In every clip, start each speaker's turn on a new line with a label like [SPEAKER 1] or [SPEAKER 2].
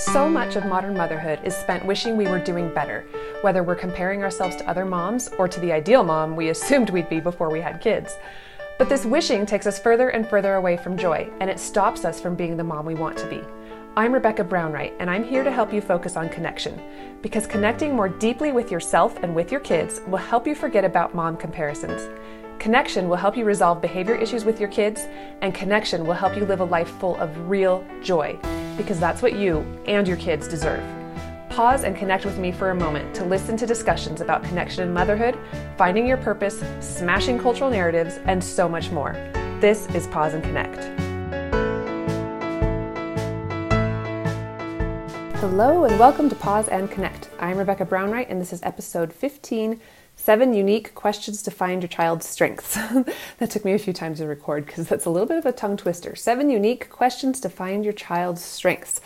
[SPEAKER 1] So much of modern motherhood is spent wishing we were doing better, whether we're comparing ourselves to other moms or to the ideal mom we assumed we'd be before we had kids. But this wishing takes us further and further away from joy, and it stops us from being the mom we want to be. I'm Rebecca Brownwright, and I'm here to help you focus on connection. Because connecting more deeply with yourself and with your kids will help you forget about mom comparisons. Connection will help you resolve behavior issues with your kids, and connection will help you live a life full of real joy, because that's what you and your kids deserve. Pause and connect with me for a moment to listen to discussions about connection in motherhood, finding your purpose, smashing cultural narratives, and so much more. This is Pause and Connect. Hello, and welcome to Pause and Connect. I'm Rebecca Brownwright, and this is episode 15 Seven Unique Questions to Find Your Child's Strengths. that took me a few times to record because that's a little bit of a tongue twister. Seven Unique Questions to Find Your Child's Strengths.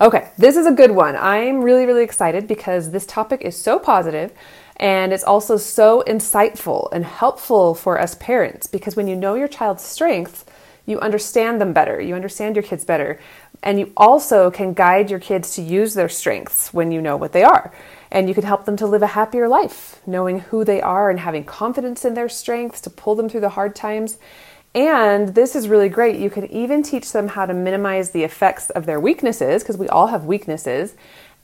[SPEAKER 1] Okay, this is a good one. I'm really, really excited because this topic is so positive and it's also so insightful and helpful for us parents because when you know your child's strengths, you understand them better, you understand your kids better, and you also can guide your kids to use their strengths when you know what they are. And you can help them to live a happier life, knowing who they are and having confidence in their strengths to pull them through the hard times. And this is really great. You can even teach them how to minimize the effects of their weaknesses, because we all have weaknesses,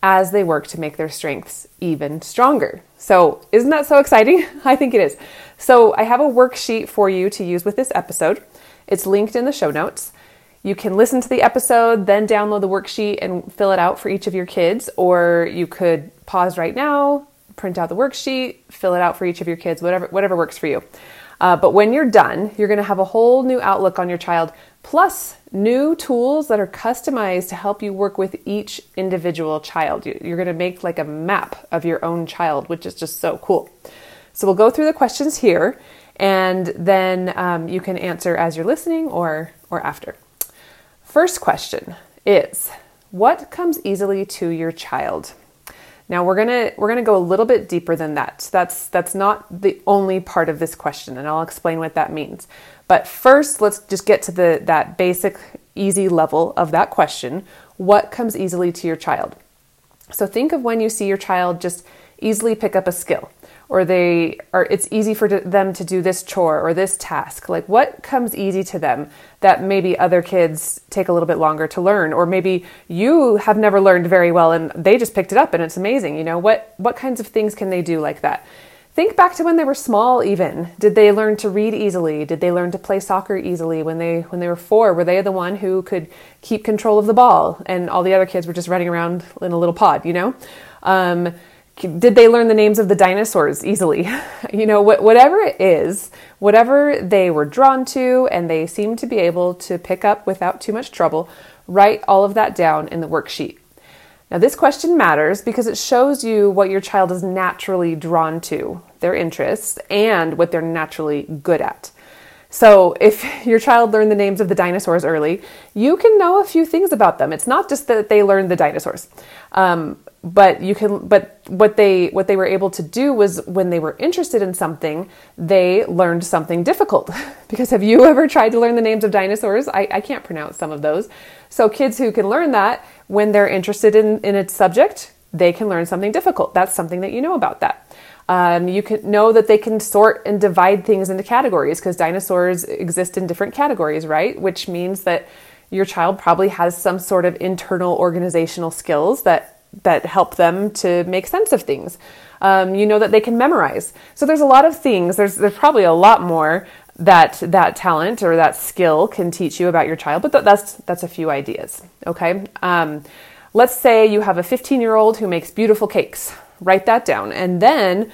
[SPEAKER 1] as they work to make their strengths even stronger. So, isn't that so exciting? I think it is. So, I have a worksheet for you to use with this episode. It's linked in the show notes. You can listen to the episode, then download the worksheet and fill it out for each of your kids, or you could pause right now, print out the worksheet, fill it out for each of your kids, whatever whatever works for you. Uh, but when you're done, you're going to have a whole new outlook on your child, plus new tools that are customized to help you work with each individual child. You're going to make like a map of your own child, which is just so cool. So we'll go through the questions here, and then um, you can answer as you're listening or or after. First question is what comes easily to your child? Now we're gonna we're gonna go a little bit deeper than that. That's that's not the only part of this question, and I'll explain what that means. But first, let's just get to the that basic easy level of that question. What comes easily to your child? So think of when you see your child just easily pick up a skill or they are it's easy for them to do this chore or this task. Like what comes easy to them that maybe other kids take a little bit longer to learn? Or maybe you have never learned very well and they just picked it up and it's amazing you know? What what kinds of things can they do like that? Think back to when they were small even. Did they learn to read easily? Did they learn to play soccer easily when they when they were 4 were they the one who could keep control of the ball? And all the other kids were just running around in a little pod you know? Um, did they learn the names of the dinosaurs easily? you know, wh- whatever it is, whatever they were drawn to and they seem to be able to pick up without too much trouble, write all of that down in the worksheet. Now, this question matters because it shows you what your child is naturally drawn to, their interests, and what they're naturally good at. So, if your child learned the names of the dinosaurs early, you can know a few things about them. It's not just that they learned the dinosaurs. Um, but you can but what they what they were able to do was when they were interested in something they learned something difficult. Because have you ever tried to learn the names of dinosaurs? I, I can't pronounce some of those. So kids who can learn that when they're interested in in a subject they can learn something difficult. That's something that you know about that. Um, you can know that they can sort and divide things into categories because dinosaurs exist in different categories right? Which means that your child probably has some sort of internal organizational skills that that help them to make sense of things. Um, you know that they can memorize. So there's a lot of things. There's there's probably a lot more that that talent or that skill can teach you about your child, but th- that's that's a few ideas. Okay. Um, let's say you have a 15 year old who makes beautiful cakes. Write that down, and then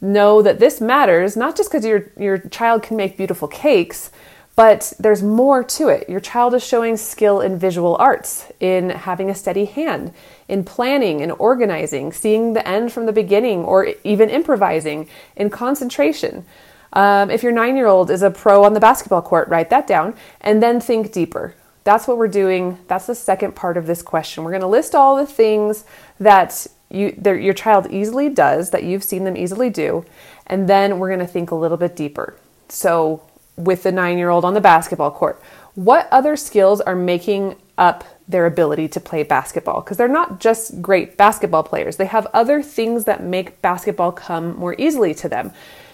[SPEAKER 1] know that this matters not just because your your child can make beautiful cakes, but there's more to it. Your child is showing skill in visual arts, in having a steady hand, in planning and organizing, seeing the end from the beginning, or even improvising, in concentration. Um, if your nine year old is a pro on the basketball court, write that down and then think deeper. That's what we're doing. That's the second part of this question. We're going to list all the things that you, your child easily does, that you've seen them easily do, and then we're going to think a little bit deeper. So, with the nine year old on the basketball court. What other skills are making up their ability to play basketball because they're not just great basketball players. They have other things that make basketball come more easily to them.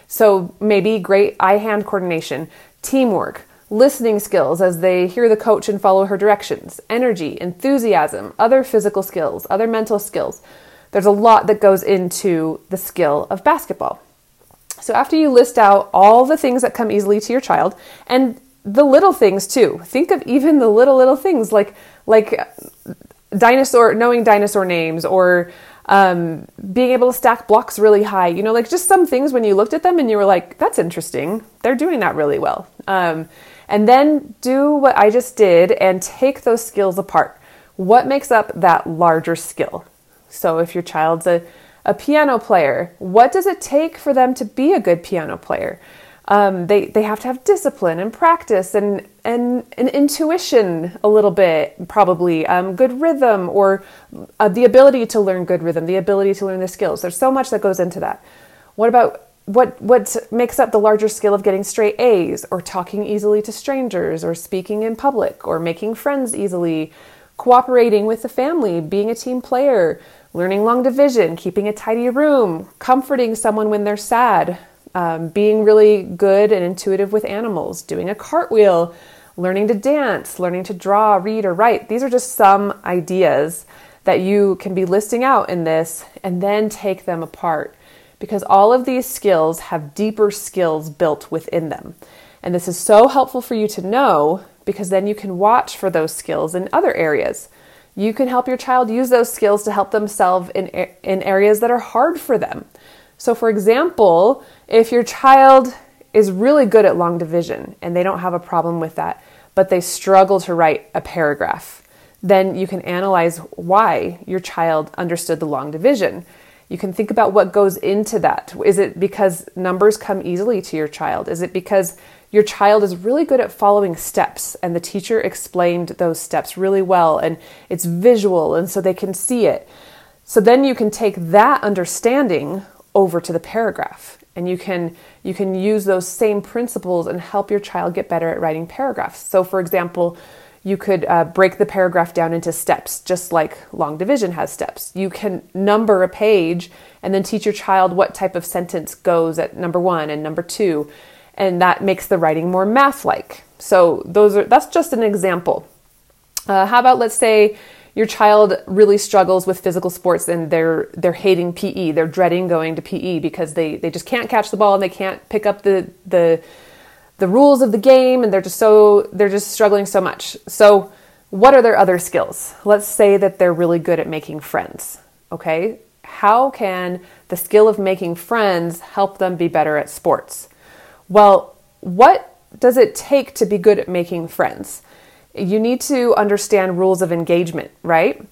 [SPEAKER 1] So maybe great eye hand coordination, teamwork, listening skills as they hear the coach and follow her directions, energy, enthusiasm, other physical skills, other mental skills. There's a lot that goes into the skill of basketball. So after you list out all the things that come easily to your child and the little things too. Think of even the little little things like like dinosaur knowing dinosaur names or um, being able to stack blocks really high. You know, like just some things when you looked at them and you were like, "That's interesting. They're doing that really well." Um, and then do what I just did and take those skills apart. What makes up that larger skill? So if your child's a, a piano player, what does it take for them to be a good piano player? Um, they they have to have discipline and practice and and, and intuition a little bit probably um, good rhythm or uh, the ability to learn good rhythm the ability to learn the skills. There's so much that goes into that. What about what what makes up the larger skill of getting straight A's or talking easily to strangers or speaking in public or making friends easily cooperating with the family being a team player learning long division keeping a tidy room comforting someone when they're sad um, being really good and intuitive with animals, doing a cartwheel, learning to dance, learning to draw, read, or write. These are just some ideas that you can be listing out in this and then take them apart because all of these skills have deeper skills built within them. And this is so helpful for you to know because then you can watch for those skills in other areas. You can help your child use those skills to help themselves in, in areas that are hard for them. So, for example, if your child is really good at long division and they don't have a problem with that, but they struggle to write a paragraph, then you can analyze why your child understood the long division. You can think about what goes into that. Is it because numbers come easily to your child? Is it because your child is really good at following steps and the teacher explained those steps really well and it's visual and so they can see it? So then you can take that understanding over to the paragraph. And you can you can use those same principles and help your child get better at writing paragraphs. So for example you could uh, break the paragraph down into steps just like long division has steps. You can number a page and then teach your child what type of sentence goes at number one and number two. And that makes the writing more math like so those are that's just an example. Uh, how about let's say your child really struggles with physical sports and they're they're hating PE, they're dreading going to PE because they they just can't catch the ball and they can't pick up the the the rules of the game and they're just so they're just struggling so much. So what are their other skills? Let's say that they're really good at making friends. Okay? How can the skill of making friends help them be better at sports? Well, what does it take to be good at making friends? You need to understand rules of engagement, right?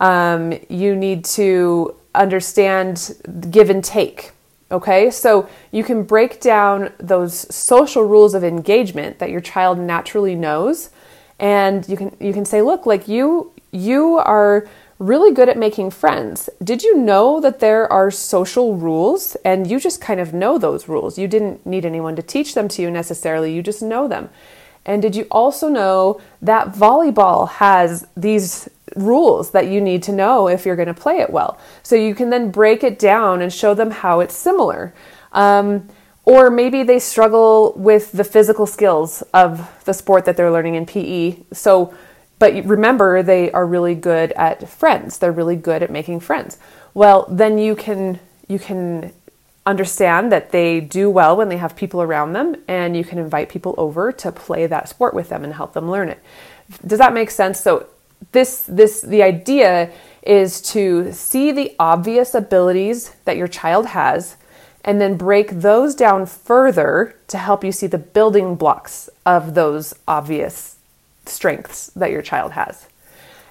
[SPEAKER 1] Um, you need to understand give and take. Okay, so you can break down those social rules of engagement that your child naturally knows, and you can you can say, look, like you you are really good at making friends. Did you know that there are social rules and you just kind of know those rules? You didn't need anyone to teach them to you necessarily, you just know them. And did you also know that volleyball has these rules that you need to know if you're going to play it well? So you can then break it down and show them how it's similar. Um, or maybe they struggle with the physical skills of the sport that they're learning in PE. So, but remember, they are really good at friends. They're really good at making friends. Well, then you can you can understand that they do well when they have people around them and you can invite people over to play that sport with them and help them learn it. Does that make sense? So this this the idea is to see the obvious abilities that your child has and then break those down further to help you see the building blocks of those obvious strengths that your child has.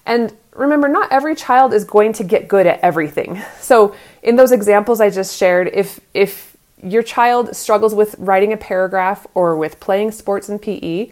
[SPEAKER 1] And remember, not every child is going to get good at everything. So, in those examples I just shared, if if your child struggles with writing a paragraph or with playing sports in PE,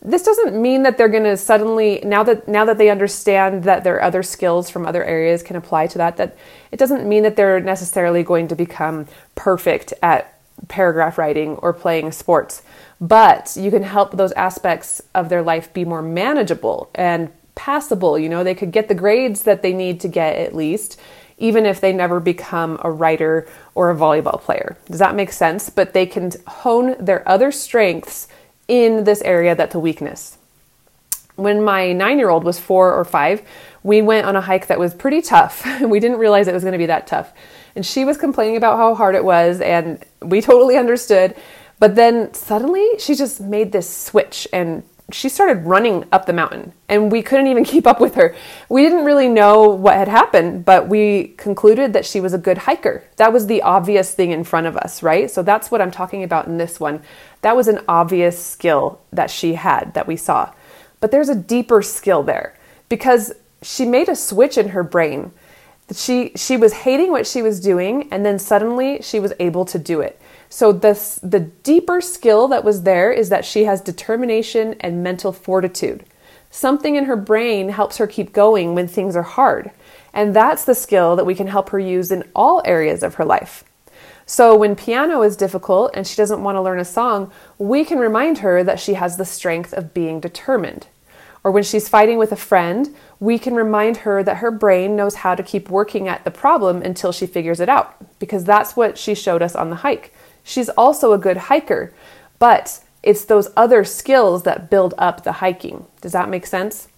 [SPEAKER 1] this doesn't mean that they're going to suddenly now that now that they understand that their other skills from other areas can apply to that that it doesn't mean that they're necessarily going to become perfect at paragraph writing or playing sports but you can help those aspects of their life be more manageable and passable. You know, they could get the grades that they need to get at least, even if they never become a writer or a volleyball player. Does that make sense? But they can hone their other strengths in this area that's a weakness. When my nine year old was four or five, we went on a hike that was pretty tough. we didn't realize it was going to be that tough. And she was complaining about how hard it was, and we totally understood. But then suddenly she just made this switch and she started running up the mountain and we couldn't even keep up with her. We didn't really know what had happened, but we concluded that she was a good hiker. That was the obvious thing in front of us, right? So that's what I'm talking about in this one. That was an obvious skill that she had that we saw. But there's a deeper skill there because she made a switch in her brain. She she was hating what she was doing and then suddenly she was able to do it. So this the deeper skill that was there is that she has determination and mental fortitude. Something in her brain helps her keep going when things are hard. And that's the skill that we can help her use in all areas of her life. So when piano is difficult and she doesn't want to learn a song, we can remind her that she has the strength of being determined. Or when she's fighting with a friend, we can remind her that her brain knows how to keep working at the problem until she figures it out, because that's what she showed us on the hike. She's also a good hiker, but it's those other skills that build up the hiking. Does that make sense?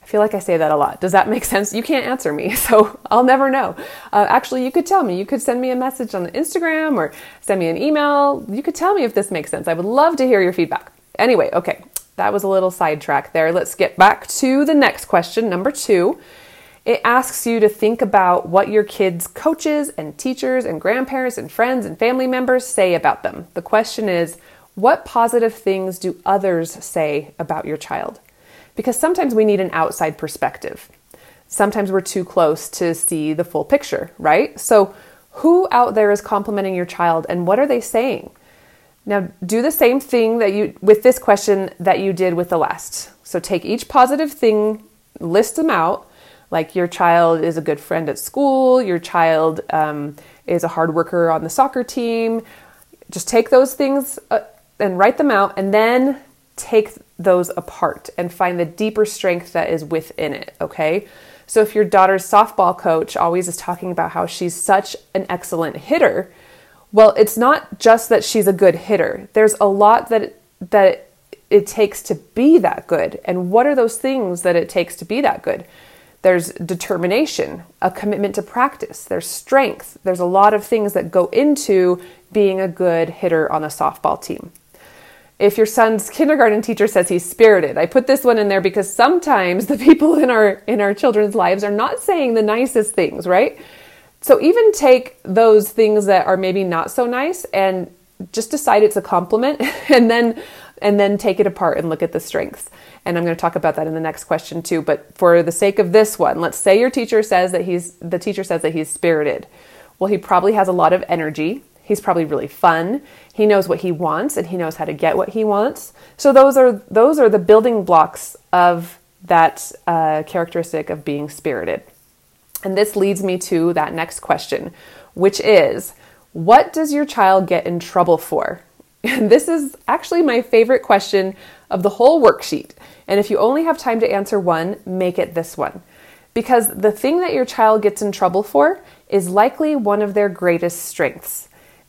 [SPEAKER 1] I feel like I say that a lot. Does that make sense? You can't answer me, so I'll never know. Uh, actually, you could tell me. You could send me a message on Instagram or send me an email. You could tell me if this makes sense. I would love to hear your feedback. Anyway, okay, that was a little sidetrack there. Let's get back to the next question, number two. It asks you to think about what your kids' coaches and teachers and grandparents and friends and family members say about them. The question is, what positive things do others say about your child? Because sometimes we need an outside perspective. Sometimes we're too close to see the full picture, right? So, who out there is complimenting your child and what are they saying? Now, do the same thing that you with this question that you did with the last. So, take each positive thing, list them out, like your child is a good friend at school, your child um, is a hard worker on the soccer team. Just take those things uh, and write them out, and then take those apart and find the deeper strength that is within it, okay? So if your daughter's softball coach always is talking about how she's such an excellent hitter, well, it's not just that she's a good hitter. There's a lot that that it takes to be that good. And what are those things that it takes to be that good? There's determination, a commitment to practice, there's strength. There's a lot of things that go into being a good hitter on a softball team. If your son's kindergarten teacher says he's spirited, I put this one in there because sometimes the people in our in our children's lives are not saying the nicest things, right? So even take those things that are maybe not so nice and just decide it's a compliment and then and then take it apart and look at the strengths. And I'm going to talk about that in the next question too. But for the sake of this one, let's say your teacher says that he's the teacher says that he's spirited. Well, he probably has a lot of energy. He's probably really fun. He knows what he wants and he knows how to get what he wants. So those are those are the building blocks of that uh, characteristic of being spirited. And this leads me to that next question, which is what does your child get in trouble for? And this is actually my favorite question of the whole worksheet. And if you only have time to answer one, make it this one. Because the thing that your child gets in trouble for is likely one of their greatest strengths.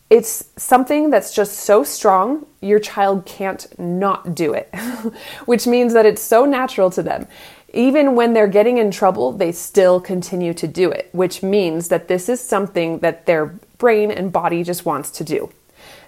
[SPEAKER 1] It's something that's just so strong, your child can't not do it, which means that it's so natural to them. Even when they're getting in trouble, they still continue to do it, which means that this is something that their brain and body just wants to do.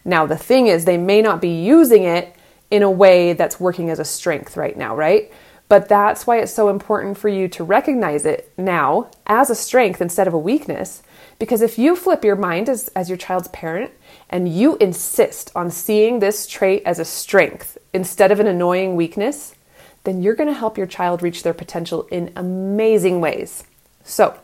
[SPEAKER 1] Now, the thing is, they may not be using it in a way that's working as a strength right now, right? But that's why it's so important for you to recognize it now as a strength instead of a weakness. Because if you flip your mind as, as your child's parent and you insist on seeing this trait as a strength instead of an annoying weakness, then you're going to help your child reach their potential in amazing ways. So,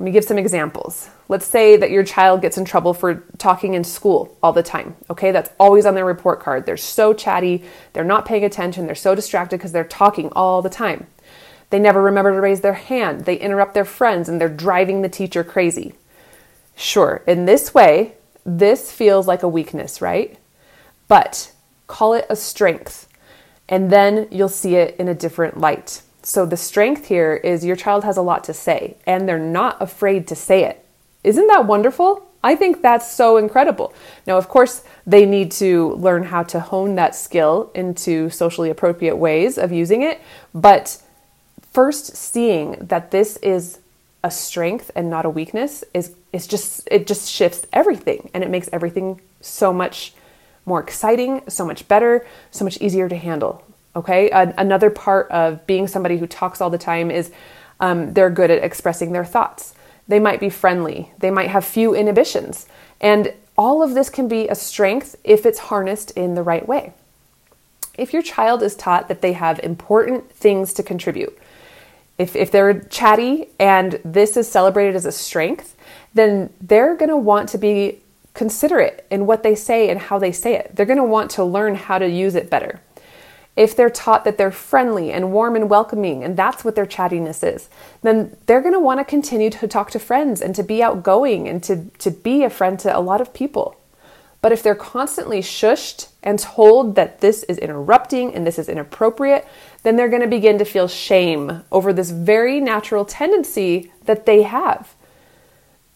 [SPEAKER 1] let me give some examples. Let's say that your child gets in trouble for talking in school all the time. Okay, that's always on their report card. They're so chatty, they're not paying attention, they're so distracted because they're talking all the time. They never remember to raise their hand, they interrupt their friends, and they're driving the teacher crazy. Sure, in this way, this feels like a weakness, right? But call it a strength, and then you'll see it in a different light. So the strength here is your child has a lot to say and they're not afraid to say it. Isn't that wonderful? I think that's so incredible. Now, of course, they need to learn how to hone that skill into socially appropriate ways of using it, but first seeing that this is a strength and not a weakness is is just it just shifts everything and it makes everything so much more exciting, so much better, so much easier to handle. Okay, another part of being somebody who talks all the time is um, they're good at expressing their thoughts. They might be friendly. They might have few inhibitions, and all of this can be a strength if it's harnessed in the right way. If your child is taught that they have important things to contribute, if, if they're chatty and this is celebrated as a strength, then they're going to want to be considerate in what they say and how they say it. They're going to want to learn how to use it better. If they're taught that they're friendly and warm and welcoming, and that's what their chattiness is, then they're going to want to continue to talk to friends and to be outgoing and to, to be a friend to a lot of people. But if they're constantly shushed and told that this is interrupting and this is inappropriate, then they're going to begin to feel shame over this very natural tendency that they have.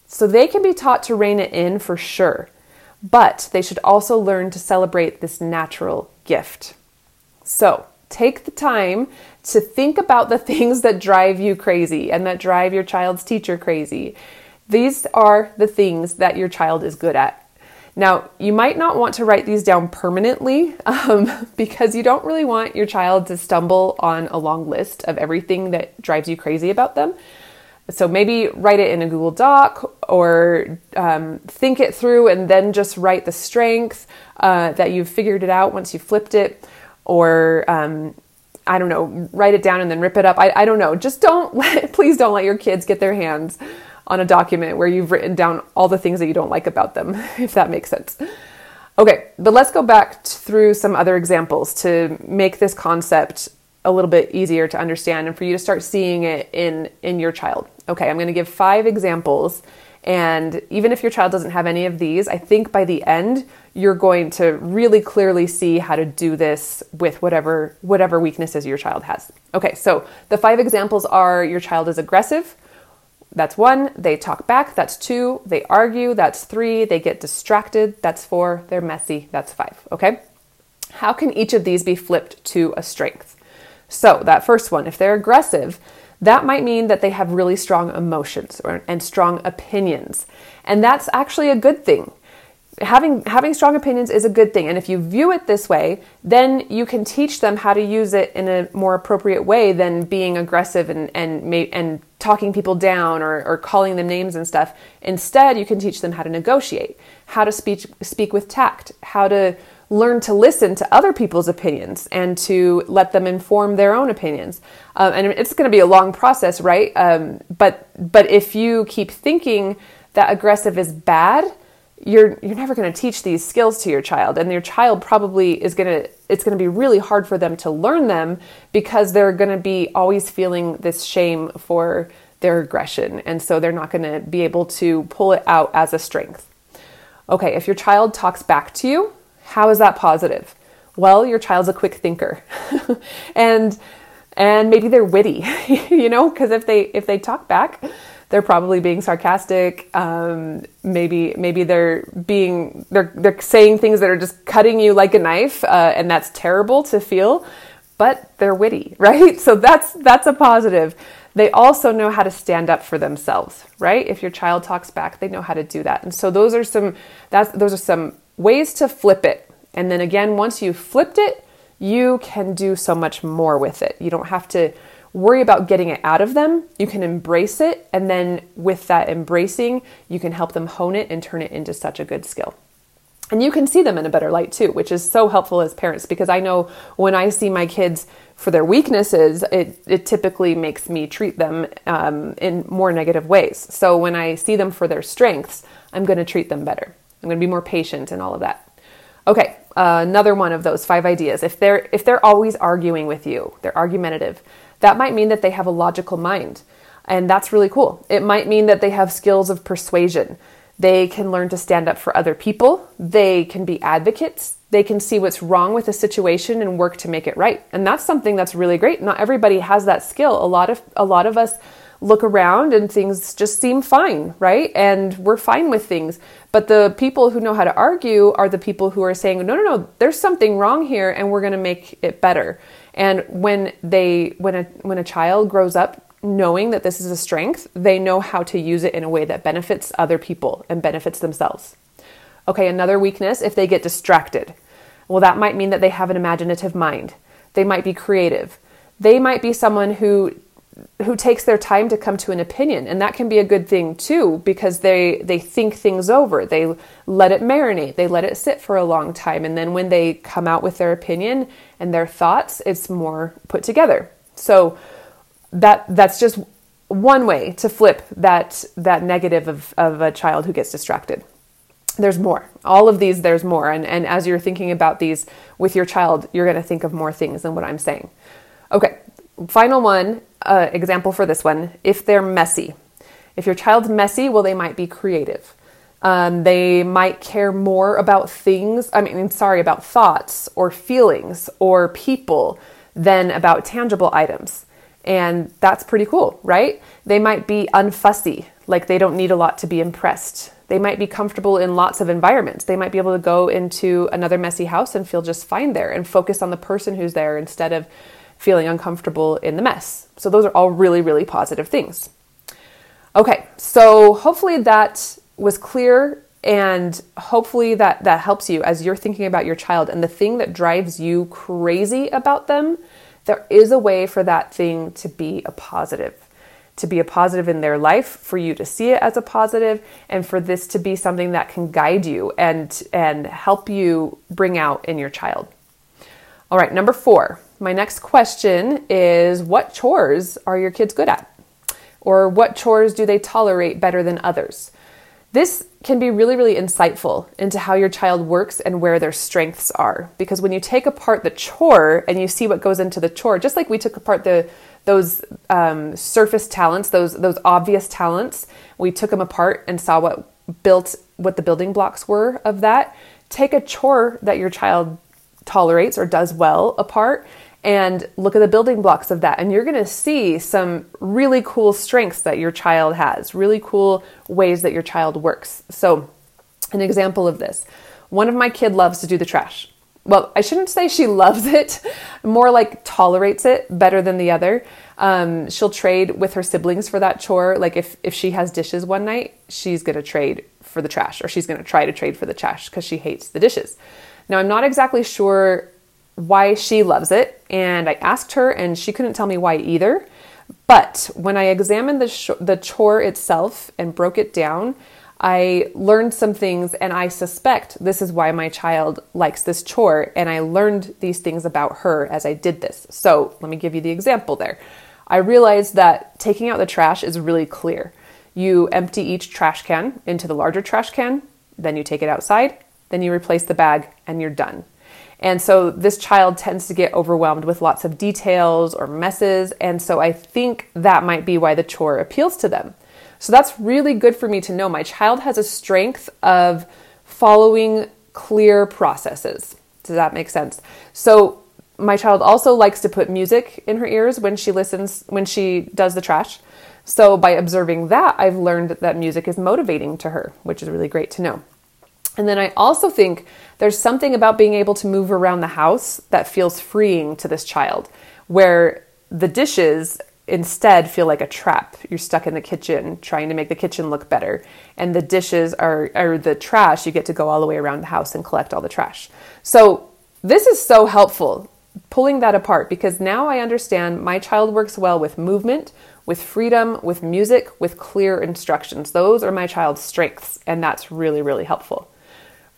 [SPEAKER 1] So they can be taught to rein it in for sure, but they should also learn to celebrate this natural gift. So take the time to think about the things that drive you crazy and that drive your child's teacher crazy. These are the things that your child is good at. Now, you might not want to write these down permanently um, because you don't really want your child to stumble on a long list of everything that drives you crazy about them. So maybe write it in a Google Doc or um, think it through and then just write the strength uh, that you've figured it out once you flipped it. Or um, I don't know, write it down and then rip it up. I, I don't know. Just don't let, please don't let your kids get their hands on a document where you've written down all the things that you don't like about them, if that makes sense. Okay, but let's go back through some other examples to make this concept a little bit easier to understand and for you to start seeing it in in your child. Okay, I'm going to give 5 examples and even if your child doesn't have any of these, I think by the end you're going to really clearly see how to do this with whatever whatever weaknesses your child has. Okay, so the 5 examples are your child is aggressive, that's one. They talk back. That's two. They argue. That's three. They get distracted. That's four. They're messy. That's five. Okay? How can each of these be flipped to a strength? So, that first one, if they're aggressive, that might mean that they have really strong emotions or, and strong opinions. And that's actually a good thing. Having having strong opinions is a good thing. And if you view it this way then you can teach them how to use it in a more appropriate way than being aggressive and and and talking people down or, or calling them names and stuff. Instead you can teach them how to negotiate how to speak speak with tact how to learn to listen to other people's opinions and to let them inform their own opinions. Um, and it's going to be a long process right? Um, but but if you keep thinking that aggressive is bad you're you're never going to teach these skills to your child. And your child probably is going to it's going to be really hard for them to learn them because they're going to be always feeling this shame for their aggression. And so they're not going to be able to pull it out as a strength. Okay if your child talks back to you how is that positive well your child's a quick thinker and and maybe they're witty you know because if they if they talk back they're probably being sarcastic. Um, maybe maybe they're being they're they're saying things that are just cutting you like a knife, uh, and that's terrible to feel. But they're witty, right? So that's that's a positive. They also know how to stand up for themselves, right? If your child talks back, they know how to do that. And so those are some that's those are some ways to flip it. And then again, once you've flipped it, you can do so much more with it. You don't have to worry about getting it out of them. You can embrace it, and then with that embracing, you can help them hone it and turn it into such a good skill. And you can see them in a better light too, which is so helpful as parents because I know when I see my kids for their weaknesses, it, it typically makes me treat them um, in more negative ways. So when I see them for their strengths, I'm going to treat them better. I'm going to be more patient and all of that. Okay, uh, another one of those five ideas. If they're if they're always arguing with you, they're argumentative that might mean that they have a logical mind. And that's really cool. It might mean that they have skills of persuasion. They can learn to stand up for other people. They can be advocates. They can see what's wrong with a situation and work to make it right. And that's something that's really great. Not everybody has that skill. A lot of a lot of us look around and things just seem fine, right? And we're fine with things. But the people who know how to argue are the people who are saying, "No, no, no, there's something wrong here and we're going to make it better." And when they when a when a child grows up knowing that this is a strength, they know how to use it in a way that benefits other people and benefits themselves. Okay, another weakness if they get distracted. Well, that might mean that they have an imaginative mind. They might be creative. They might be someone who who takes their time to come to an opinion. And that can be a good thing too because they they think things over. They let it marinate. They let it sit for a long time. And then when they come out with their opinion and their thoughts it's more put together. So that that's just one way to flip that that negative of, of a child who gets distracted. There's more. All of these there's more. And, and as you're thinking about these with your child you're going to think of more things than what i'm saying. Okay final one uh, example for this one if they're messy if your child's messy well they might be creative um, they might care more about things i mean sorry about thoughts or feelings or people than about tangible items and that's pretty cool, right? They might be unfussy, like they don't need a lot to be impressed. They might be comfortable in lots of environments. They might be able to go into another messy house and feel just fine there and focus on the person who's there instead of feeling uncomfortable in the mess. So, those are all really, really positive things. Okay, so hopefully that was clear and hopefully that that helps you as you're thinking about your child and the thing that drives you crazy about them there is a way for that thing to be a positive, to be a positive in their life, for you to see it as a positive, and for this to be something that can guide you and, and help you bring out in your child. All right, number four. My next question is What chores are your kids good at? Or what chores do they tolerate better than others? This can be really, really insightful into how your child works and where their strengths are. Because when you take apart the chore and you see what goes into the chore, just like we took apart the those um, surface talents, those those obvious talents, we took them apart and saw what built what the building blocks were of that. Take a chore that your child tolerates or does well apart and look at the building blocks of that. And you're going to see some really cool strengths that your child has, really cool ways that your child works. So, an example of this one of my kid loves to do the trash. Well, I shouldn't say she loves it, more like tolerates it better than the other. Um, she'll trade with her siblings for that chore. Like if, if she has dishes one night, she's going to trade for the trash, or she's going to try to trade for the trash because she hates the dishes. Now, I'm not exactly sure why she loves it, and I asked her, and she couldn't tell me why either. But when I examined the, sh- the chore itself and broke it down, I learned some things, and I suspect this is why my child likes this chore. And I learned these things about her as I did this. So let me give you the example there. I realized that taking out the trash is really clear. You empty each trash can into the larger trash can, then you take it outside, then you replace the bag, and you're done. And so this child tends to get overwhelmed with lots of details or messes. And so I think that might be why the chore appeals to them. So that's really good for me to know. My child has a strength of following clear processes. Does that make sense? So my child also likes to put music in her ears when she listens, when she does the trash. So by observing that, I've learned that music is motivating to her, which is really great to know. And then I also think there's something about being able to move around the house that feels freeing to this child, where the dishes instead feel like a trap. You're stuck in the kitchen trying to make the kitchen look better. And the dishes are, or the trash, you get to go all the way around the house and collect all the trash. So this is so helpful pulling that apart because now I understand my child works well with movement, with freedom, with music, with clear instructions. Those are my child's strengths, and that's really, really helpful.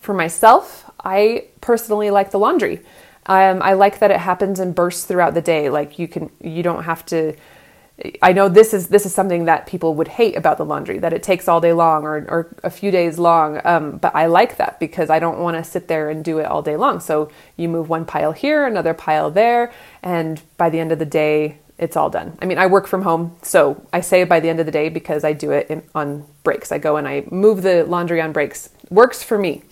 [SPEAKER 1] For myself, I personally like the laundry. Um, I like that it happens in bursts throughout the day. Like you can, you don't have to. I know this is this is something that people would hate about the laundry that it takes all day long or, or a few days long. Um, but I like that because I don't want to sit there and do it all day long. So you move one pile here, another pile there, and by the end of the day, it's all done. I mean, I work from home, so I say by the end of the day because I do it in, on breaks. I go and I move the laundry on breaks. Works for me.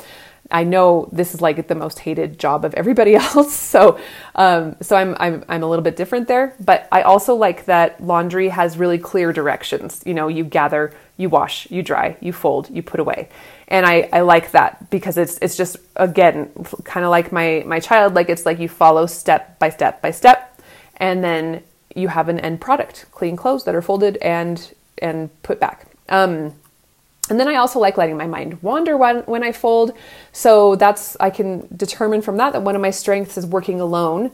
[SPEAKER 1] I know this is like the most hated job of everybody else, so um, so I'm, I'm I'm a little bit different there. But I also like that laundry has really clear directions. You know, you gather, you wash, you dry, you fold, you put away, and I, I like that because it's it's just again kind of like my my child. Like it's like you follow step by step by step, and then you have an end product: clean clothes that are folded and and put back. Um, and then I also like letting my mind wander when, when I fold. So that's, I can determine from that that one of my strengths is working alone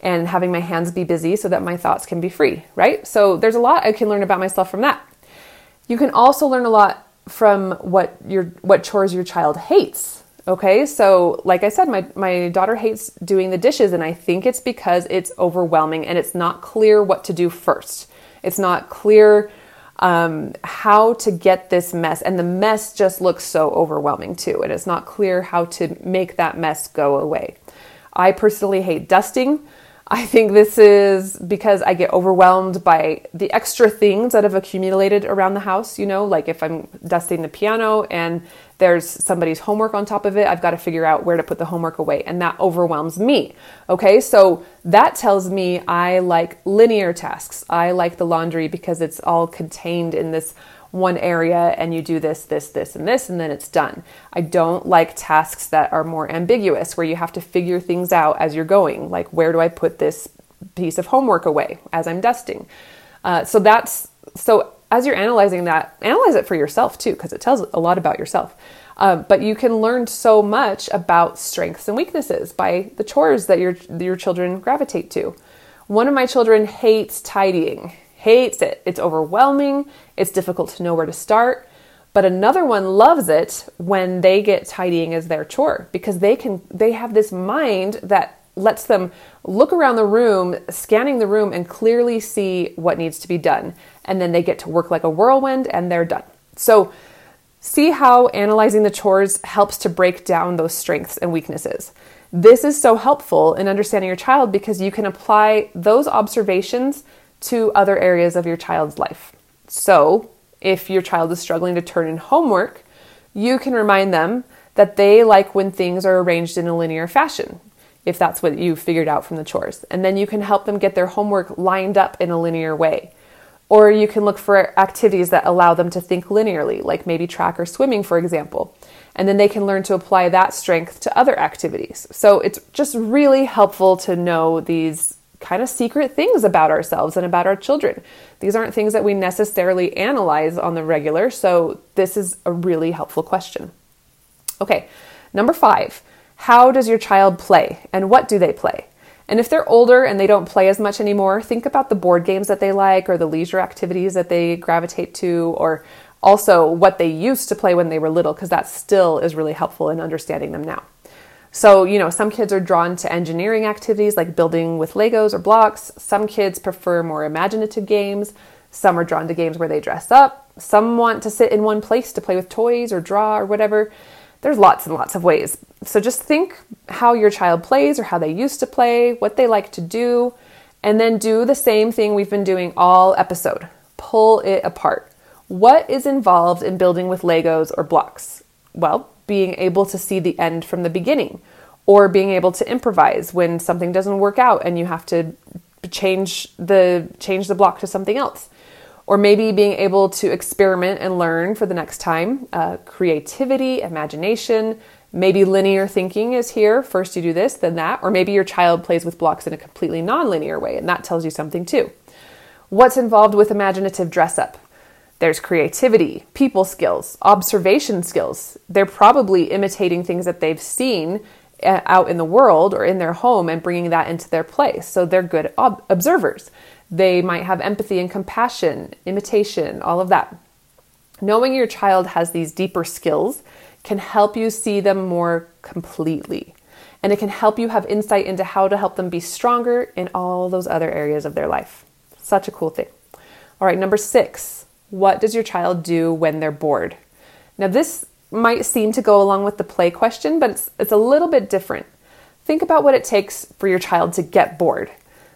[SPEAKER 1] and having my hands be busy so that my thoughts can be free, right? So there's a lot I can learn about myself from that. You can also learn a lot from what your what chores your child hates. Okay? So like I said my my daughter hates doing the dishes and I think it's because it's overwhelming and it's not clear what to do first. It's not clear um, how to get this mess. And the mess just looks so overwhelming too. And it's not clear how to make that mess go away. I personally hate dusting. I think this is because I get overwhelmed by the extra things that have accumulated around the house. You know, like if I'm dusting the piano and there's somebody's homework on top of it, I've got to figure out where to put the homework away, and that overwhelms me. Okay, so that tells me I like linear tasks. I like the laundry because it's all contained in this one area and you do this, this, this, and this, and then it's done. I don't like tasks that are more ambiguous where you have to figure things out as you're going. Like, where do I put this piece of homework away as I'm dusting? Uh, so that's so as you're analyzing that, analyze it for yourself too, because it tells a lot about yourself. Uh, but you can learn so much about strengths and weaknesses by the chores that your your children gravitate to. One of my children hates tidying hates it. It's overwhelming, it's difficult to know where to start. But another one loves it when they get tidying as their chore because they can they have this mind that lets them look around the room, scanning the room and clearly see what needs to be done. And then they get to work like a whirlwind and they're done. So see how analyzing the chores helps to break down those strengths and weaknesses. This is so helpful in understanding your child because you can apply those observations to other areas of your child's life. So, if your child is struggling to turn in homework, you can remind them that they like when things are arranged in a linear fashion, if that's what you figured out from the chores. And then you can help them get their homework lined up in a linear way. Or you can look for activities that allow them to think linearly, like maybe track or swimming, for example. And then they can learn to apply that strength to other activities. So it's just really helpful to know these kind of secret things about ourselves and about our children. These aren't things that we necessarily analyze on the regular, so this is a really helpful question. Okay, number five how does your child play and what do they play? And if they're older and they don't play as much anymore, think about the board games that they like or the leisure activities that they gravitate to, or also what they used to play when they were little, because that still is really helpful in understanding them now. So, you know, some kids are drawn to engineering activities like building with Legos or blocks. Some kids prefer more imaginative games. Some are drawn to games where they dress up. Some want to sit in one place to play with toys or draw or whatever. There's lots and lots of ways. So just think how your child plays or how they used to play, what they like to do, and then do the same thing we've been doing all episode. Pull it apart. What is involved in building with Legos or blocks? Well, being able to see the end from the beginning or being able to improvise when something doesn't work out and you have to change the change the block to something else or maybe being able to experiment and learn for the next time uh, creativity imagination maybe linear thinking is here first you do this then that or maybe your child plays with blocks in a completely non-linear way and that tells you something too what's involved with imaginative dress up there's creativity, people skills, observation skills. They're probably imitating things that they've seen uh, out in the world or in their home and bringing that into their place. So they're good ob- observers. They might have empathy and compassion, imitation, all of that. Knowing your child has these deeper skills can help you see them more completely. And it can help you have insight into how to help them be stronger in all those other areas of their life. Such a cool thing. All right, number six what does your child do when they're bored? Now, this might seem to go along with the play question, but it's, it's a little bit different. Think about what it takes for your child to get bored.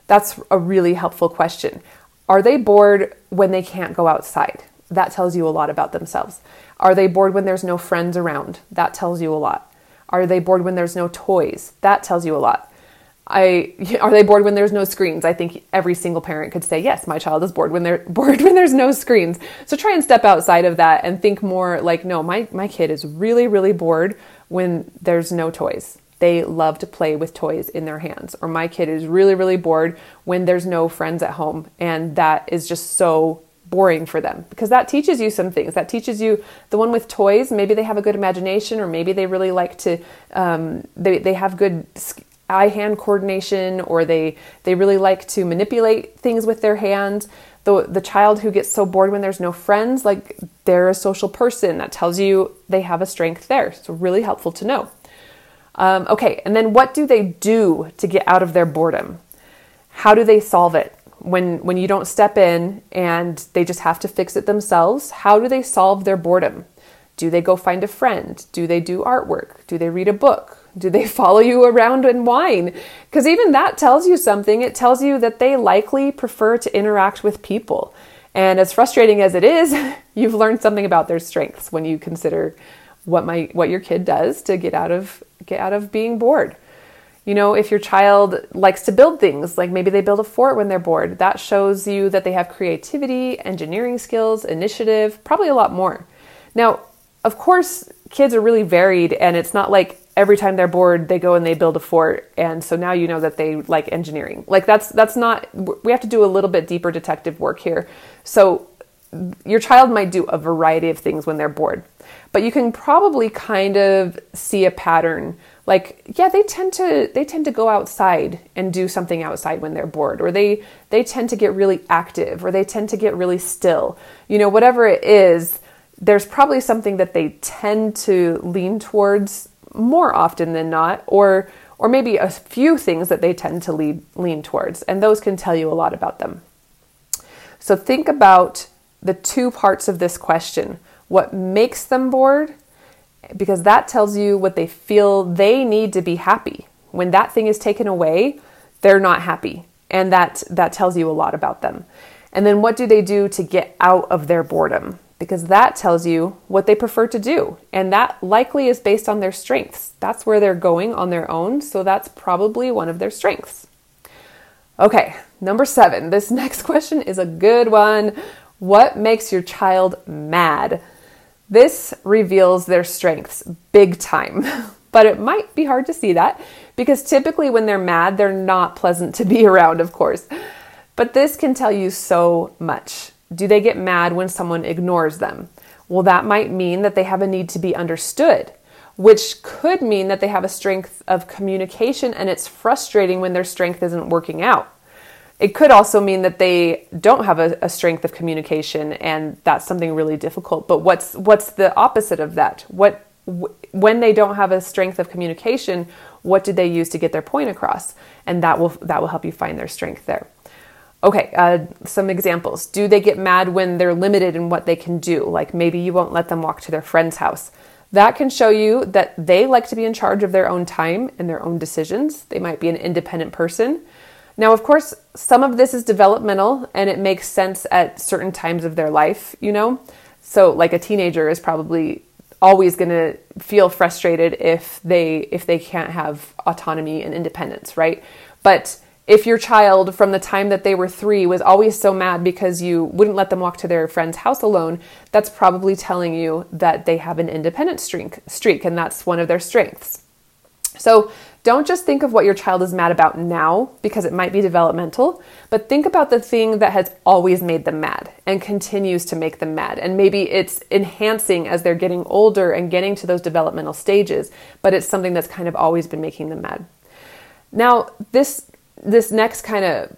[SPEAKER 1] That's a really helpful question. Are they bored when they can't go outside? That tells you a lot about themselves. Are they bored when there's no friends around? That tells you a lot. Are they bored when there's no toys? That tells you a lot. I are they bored when there's no screens? I think every single parent could say yes, my child is bored when they're bored when there's no screens. So try and step outside of that and think more like no, my my kid is really really bored when there's no toys. They love to play with toys in their hands. Or my kid is really really bored when there's no friends at home and that is just so boring for them because that teaches you some things. That teaches you the one with toys. Maybe they have a good imagination, or maybe they really like to. Um, they they have good eye hand coordination or they they really like to manipulate things with their hands the the child who gets so bored when there's no friends like they're a social person that tells you they have a strength there so really helpful to know um, okay and then what do they do to get out of their boredom how do they solve it when when you don't step in and they just have to fix it themselves how do they solve their boredom do they go find a friend do they do artwork do they read a book do they follow you around and whine? Because even that tells you something. It tells you that they likely prefer to interact with people. And as frustrating as it is, you've learned something about their strengths when you consider what my what your kid does to get out of get out of being bored. You know, if your child likes to build things, like maybe they build a fort when they're bored, that shows you that they have creativity, engineering skills, initiative, probably a lot more. Now, of course, kids are really varied and it's not like every time they're bored they go and they build a fort and so now you know that they like engineering like that's that's not we have to do a little bit deeper detective work here so your child might do a variety of things when they're bored but you can probably kind of see a pattern. Like yeah they tend to they tend to go outside and do something outside when they're bored or they they tend to get really active or they tend to get really still. You know whatever it is there's probably something that they tend to lean towards more often than not, or or maybe a few things that they tend to lead, lean towards, and those can tell you a lot about them. So think about the two parts of this question what makes them bored, because that tells you what they feel they need to be happy. When that thing is taken away, they're not happy, and that, that tells you a lot about them. And then what do they do to get out of their boredom? because that tells you what they prefer to do. And that likely is based on their strengths. That's where they're going on their own, so that's probably one of their strengths. Okay, number seven. This next question is a good one. What makes your child mad? This reveals their strengths big time, but it might be hard to see that because typically when they're mad, they're not pleasant to be around, of course. But this can tell you so much. Do they get mad when someone ignores them? Well, that might mean that they have a need to be understood, which could mean that they have a strength of communication and it's frustrating when their strength isn't working out. It could also mean that they don't have a, a strength of communication and that's something really difficult. But what's what's the opposite of that? What when they don't have a strength of communication, what did they use to get their point across? And that will that will help you find their strength there. Okay, uh, some examples. Do they get mad when they're limited in what they can do? Like maybe you won't let them walk to their friend's house. That can show you that they like to be in charge of their own time and their own decisions. They might be an independent person. Now, of course, some of this is developmental and it makes sense at certain times of their life, you know? So, like a teenager is probably always going to feel frustrated if they if they can't have autonomy and independence, right? But if your child from the time that they were three was always so mad because you wouldn't let them walk to their friend's house alone, that's probably telling you that they have an independent streak, streak and that's one of their strengths. So don't just think of what your child is mad about now because it might be developmental, but think about the thing that has always made them mad and continues to make them mad. And maybe it's enhancing as they're getting older and getting to those developmental stages, but it's something that's kind of always been making them mad. Now, this this next kind of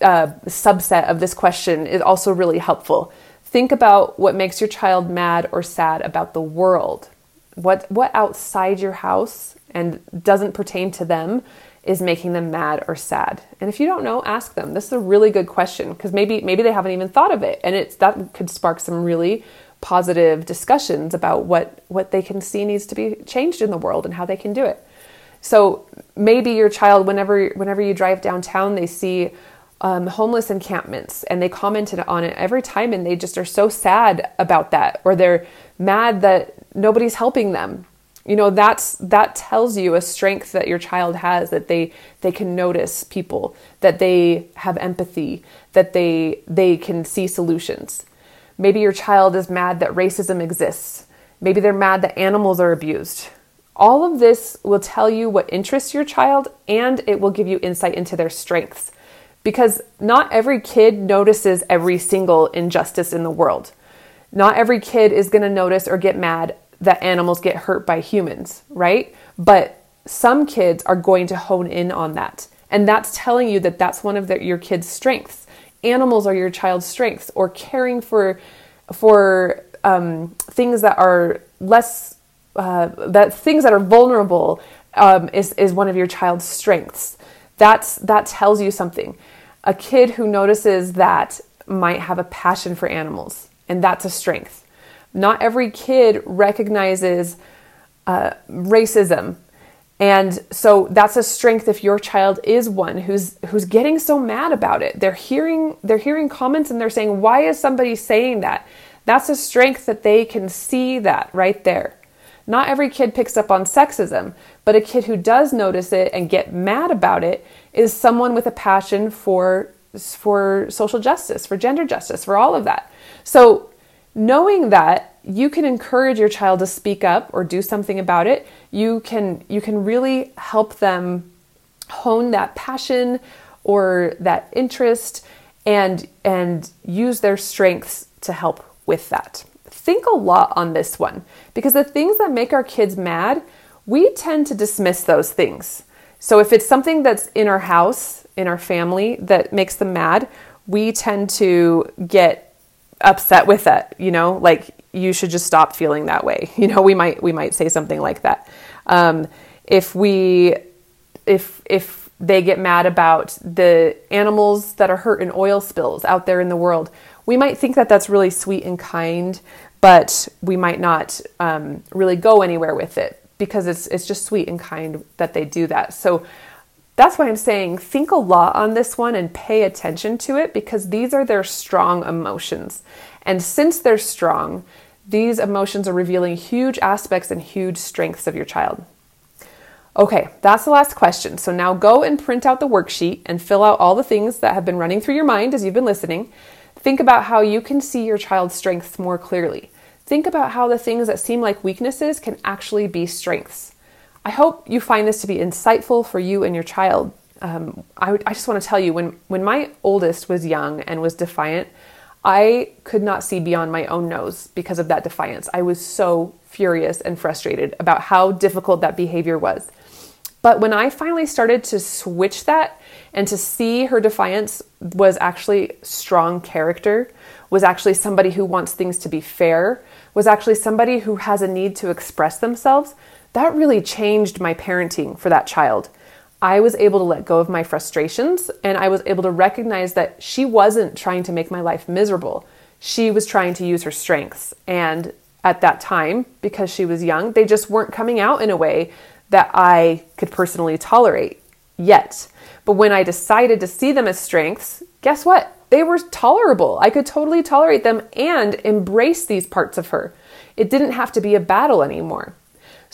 [SPEAKER 1] uh, subset of this question is also really helpful. Think about what makes your child mad or sad about the world. What what outside your house and doesn't pertain to them is making them mad or sad. And if you don't know, ask them. This is a really good question because maybe maybe they haven't even thought of it, and it's that could spark some really positive discussions about what what they can see needs to be changed in the world and how they can do it. So maybe your child, whenever whenever you drive downtown, they see um, homeless encampments and they commented on it every time, and they just are so sad about that, or they're mad that nobody's helping them. You know, that's that tells you a strength that your child has that they they can notice people, that they have empathy, that they they can see solutions. Maybe your child is mad that racism exists. Maybe they're mad that animals are abused. All of this will tell you what interests your child and it will give you insight into their strengths. Because not every kid notices every single injustice in the world. Not every kid is going to notice or get mad that animals get hurt by humans, right? But some kids are going to hone in on that. And that's telling you that that's one of the, your kids' strengths. Animals are your child's strengths, or caring for for um, things that are less uh, that things that are vulnerable um, is is one of your child's strengths. That's that tells you something. A kid who notices that might have a passion for animals, and that's a strength. Not every kid recognizes uh, racism. And so that's a strength if your child is one who's who's getting so mad about it. They're hearing they're hearing comments and they're saying, "Why is somebody saying that?" That's a strength that they can see that right there. Not every kid picks up on sexism, but a kid who does notice it and get mad about it is someone with a passion for for social justice, for gender justice, for all of that. So knowing that you can encourage your child to speak up or do something about it you can you can really help them hone that passion or that interest and and use their strengths to help with that. Think a lot on this one because the things that make our kids mad we tend to dismiss those things. So if it's something that's in our house in our family that makes them mad we tend to get upset with it you know? Like you should just stop feeling that way. You know we might we might say something like that. Um, if we if if they get mad about the animals that are hurt in oil spills out there in the world we might think that that's really sweet and kind but we might not um, really go anywhere with it because it's it's just sweet and kind that they do that. So that's why I'm saying think a lot on this one and pay attention to it because these are their strong emotions. And since they're strong, these emotions are revealing huge aspects and huge strengths of your child. Okay, that's the last question. So now go and print out the worksheet and fill out all the things that have been running through your mind as you've been listening. Think about how you can see your child's strengths more clearly. Think about how the things that seem like weaknesses can actually be strengths. I hope you find this to be insightful for you and your child. Um, I, I just want to tell you when, when my oldest was young and was defiant, I could not see beyond my own nose because of that defiance. I was so furious and frustrated about how difficult that behavior was. But when I finally started to switch that and to see her defiance was actually strong character, was actually somebody who wants things to be fair, was actually somebody who has a need to express themselves, that really changed my parenting for that child. I was able to let go of my frustrations and I was able to recognize that she wasn't trying to make my life miserable. She was trying to use her strengths. And at that time, because she was young, they just weren't coming out in a way that I could personally tolerate yet. But when I decided to see them as strengths, guess what? They were tolerable. I could totally tolerate them and embrace these parts of her. It didn't have to be a battle anymore.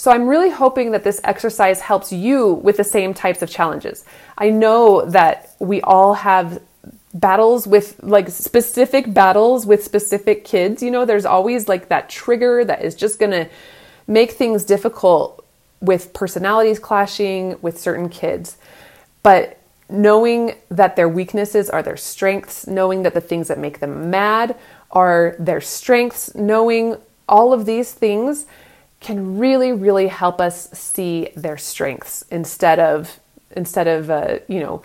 [SPEAKER 1] So I'm really hoping that this exercise helps you with the same types of challenges. I know that we all have battles with like specific battles with specific kids. You know, there's always like that trigger that is just going to make things difficult with personalities clashing with certain kids. But knowing that their weaknesses are their strengths, knowing that the things that make them mad are their strengths, knowing all of these things can really really help us see their strengths instead of instead of uh, you know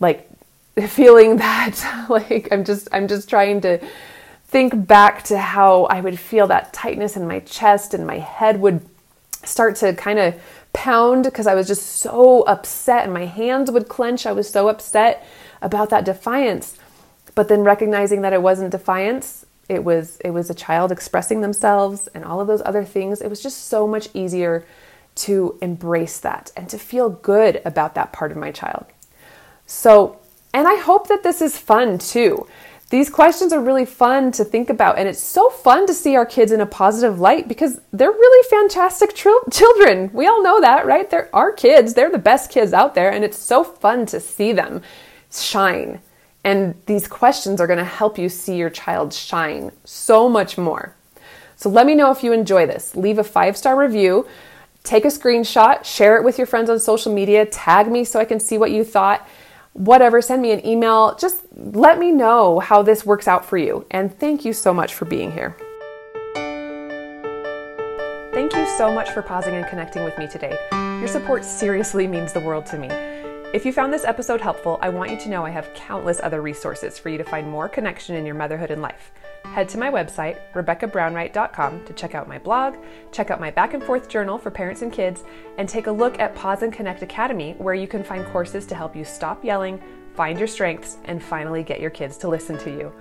[SPEAKER 1] like feeling that like i'm just i'm just trying to think back to how i would feel that tightness in my chest and my head would start to kind of pound because i was just so upset and my hands would clench. I was so upset about that defiance. But then recognizing that it wasn't defiance it was it was a child expressing themselves and all of those other things it was just so much easier to embrace that and to feel good about that part of my child. So, and I hope that this is fun too. These questions are really fun to think about, and it's so fun to see our kids in a positive light because they're really fantastic children. We all know that, right? They're our kids, they're the best kids out there, and it's so fun to see them shine. And these questions are going to help you see your child shine so much more. So let me know if you enjoy this. Leave a five star review, take a screenshot, share it with your friends on social media, tag me so I can see what you thought. Whatever, send me an email. Just let me know how this works out for you. And thank you so much for being here. Thank you so much for pausing and connecting with me today. Your support seriously means the world to me. If you found this episode helpful, I want you to know I have countless other resources for you to find more connection in your motherhood and life. Head to my website, RebeccaBrownwright.com, to check out my blog, check out my back and forth journal for parents and kids, and take a look at Pause and Connect Academy, where you can find courses to help you stop yelling, find your strengths, and finally get your kids to listen to you.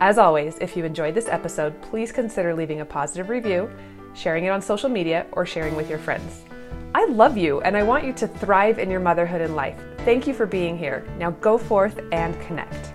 [SPEAKER 1] As always, if you enjoyed this episode, please consider leaving a positive review, sharing it on social media, or sharing with your friends. I love you and I want you to thrive in your motherhood and life. Thank you for being here. Now go forth and connect.